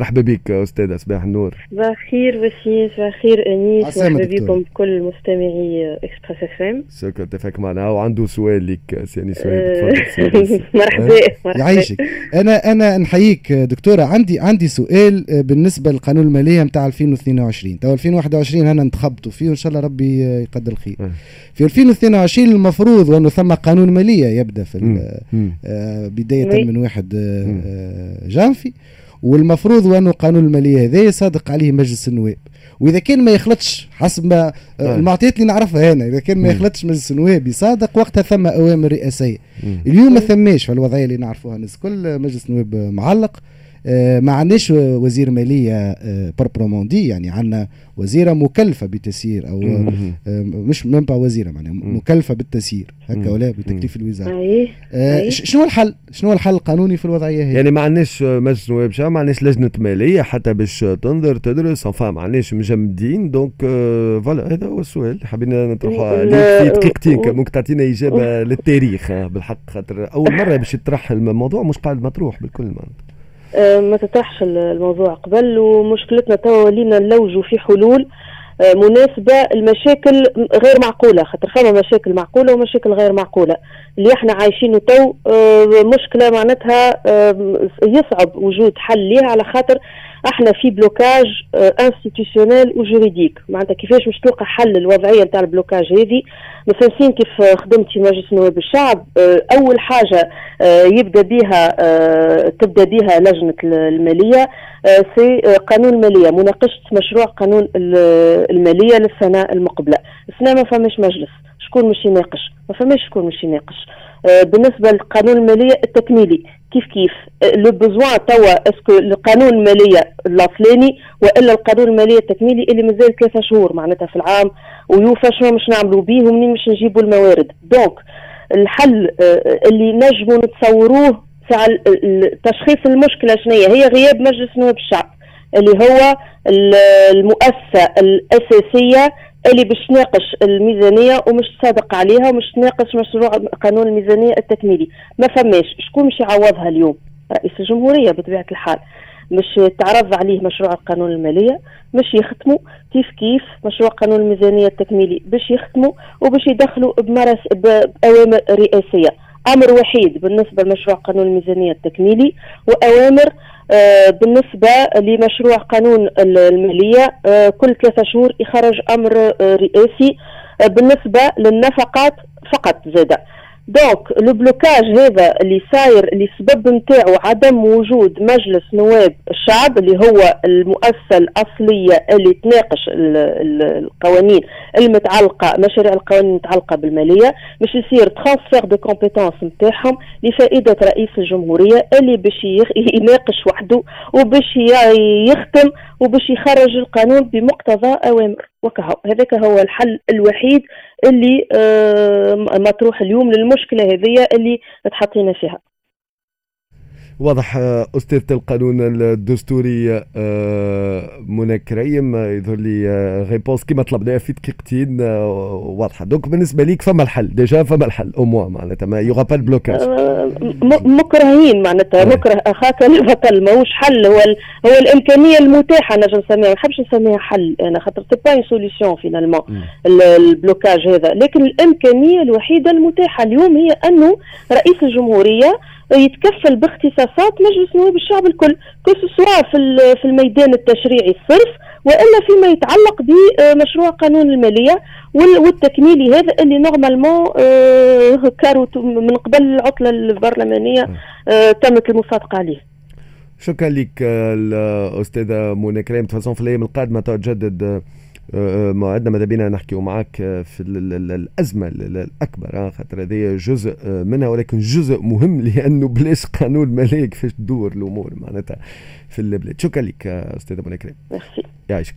مرحبا بك أستاذة صباح النور. صباح الخير وسيم صباح الخير انيس مرحبا بكم كل مستمعي إكسبريس إف إم. شكرا اتفق معنا. وعنده سؤال لك سي أنيس سؤال. مرحبا يعيشك. أنا أنا نحييك دكتورة. عندي عندي سؤال بالنسبة للقانون المالية نتاع 2022 تو 2021 أنا انتخبتوا فيه وإن شاء الله ربي يقدر الخير. في 2022 المفروض وأنه ثم قانون مالية يبدأ في بداية من واحد جانفي. والمفروض وانه قانون المالية هذا صادق عليه مجلس النواب. وإذا كان ما يخلطش حسب ما آه. المعطيات اللي نعرفها هنا إذا كان ما يخلطش مجلس النواب يصادق وقتها ثم أوامر رئاسية. اليوم ما ثماش في الوضعية اللي نعرفوها الناس كل مجلس النواب معلق. ما عندناش وزير مالية proprement dit يعني عندنا وزيرة مكلفة بتسيير أو آه، مش من وزيرة معناها مكلفة بالتسيير هكا ولا بتكليف الوزارة. آه شنو الحل؟ شنو الحل القانوني في الوضعية هي يعني ما عندناش مجلس نواب ما عندناش لجنة مالية حتى باش تنظر تدرس enfin ما عندناش مجمدين donc voilà هذا هو السؤال. اللي حبينا نطرحه عليك في دقيقتين ممكن تعطينا إجابة للتاريخ بالحق خاطر أول مرة باش يطرح الموضوع مش قاعد مطروح بالكل معناتها. آه، ما تطرحش الموضوع قبل ومشكلتنا توا ولينا نلوجوا في حلول آه، مناسبة المشاكل غير معقولة خاطر فما مشاكل معقولة ومشاكل غير معقولة. اللي إحنا عايشينه تو آه، مشكلة معناتها يصعب وجود حل ليها على خاطر إحنا في blocage institutionnel و juridique معناتها كيفاش مش تلقى حل الوضعية نتاع ال blocage هذه؟ مفلسين كيف خدمتي مجلس نواب الشعب آه، أول حاجة آه، يبدأ بها آه، تبدأ بها لجنة المالية c'est قانون المالية مناقشة مشروع قانون المالية للسنة المقبلة. السنة ما فماش مجلس شكون مش يناقش؟ ما فماش شكون مش يناقش. بالنسبة للقانون المالية التكميلي. كيف كيف. le besoin توا est-ce que القانون المالية الاصلاني وإلا القانون المالية التكميلي اللي مازال ثلاثة شهور معناتها في العام ويوفى شنو مش نعملوا به ومنين مش نجيبوا الموارد. donc الحل آه، اللي نجموا نتصوروه تاع تشخيص المشكلة هي هي غياب مجلس نواب الشعب اللي هو المؤسسة الأساسية اللي باش تناقش الميزانية ومش تصادق عليها ومش تناقش مشروع قانون الميزانية التكميلي. ما فماش. شكون مش يعوضها اليوم؟ رئيس الجمهورية بطبيعة الحال. مش تعرض عليه مشروع القانون المالية مش يختموا كيف كيف مشروع قانون الميزانية التكميلي باش يختموا وباش يدخلوا بمرس بأوامر رئاسية. أمر وحيد بالنسبة لمشروع قانون الميزانية التكميلي وأوامر آه، بالنسبة لمشروع قانون المالية آه، كل ثلاثة شهور يخرج أمر آه، رئاسي بالنسبة للنفقات فقط زادة. donc le blocage هذا اللي صاير اللي سبب نتاعو عدم وجود مجلس نواب الشعب اللي هو المؤسسة الأصلية اللي تناقش القوانين المتعلقة مشاريع القوانين المتعلقة بالمالية باش يصير transfert de compétences نتاعهم لفائدة رئيس الجمهورية اللي باش يناقش وحده وباش يختم وباش يخرج القانون بمقتضى أوامر. وكهو هذاك هو الحل الوحيد اللي آه، مطروح اليوم للمشكلة هذه اللي تحطينا فيها. واضح آه، أستاذة القانون الدستوري آه، منى كريم يظهر لي réponse كما طلبناها في دقيقتين واضحة. donc بالنسبة ليك فما الحل déjà فما الحل أو موا معناتها ما يغا با بلوكاج مكرهين معناتها مكره أخاك لا بطل ماهوش حل هو هو الإمكانية المتاحة نجم نسميها ما نحبش نسميها حل أنا خاطر c'est pas solution finalement ال blocage هذا. لكن الإمكانية الوحيدة المتاحة اليوم هي أنه رئيس الجمهورية يتكفل باختصاصات مجلس نواب الشعب الكل كل سواء في في الميدان التشريعي الصرف وإلا فيما يتعلق بمشروع قانون المالية والتكميلي هذا اللي normalement آه، كارو من قبل العطلة البرلمانية آه، تمت المصادقة عليه. شكرا لك الأستاذة منى كريم. تفاصيل في الأيام القادمة تجدد آه، آه، موعدنا ماذا بينا؟ نحكيو معك آه، في الأزمة الأكبر خاطر هذه جزء منها ولكن جزء مهم لأنه بلاش قانون ماليه كيفاش تدور الأمور معناتها في البلاد. شكرا لك أستاذة منى كريم. يعيشك.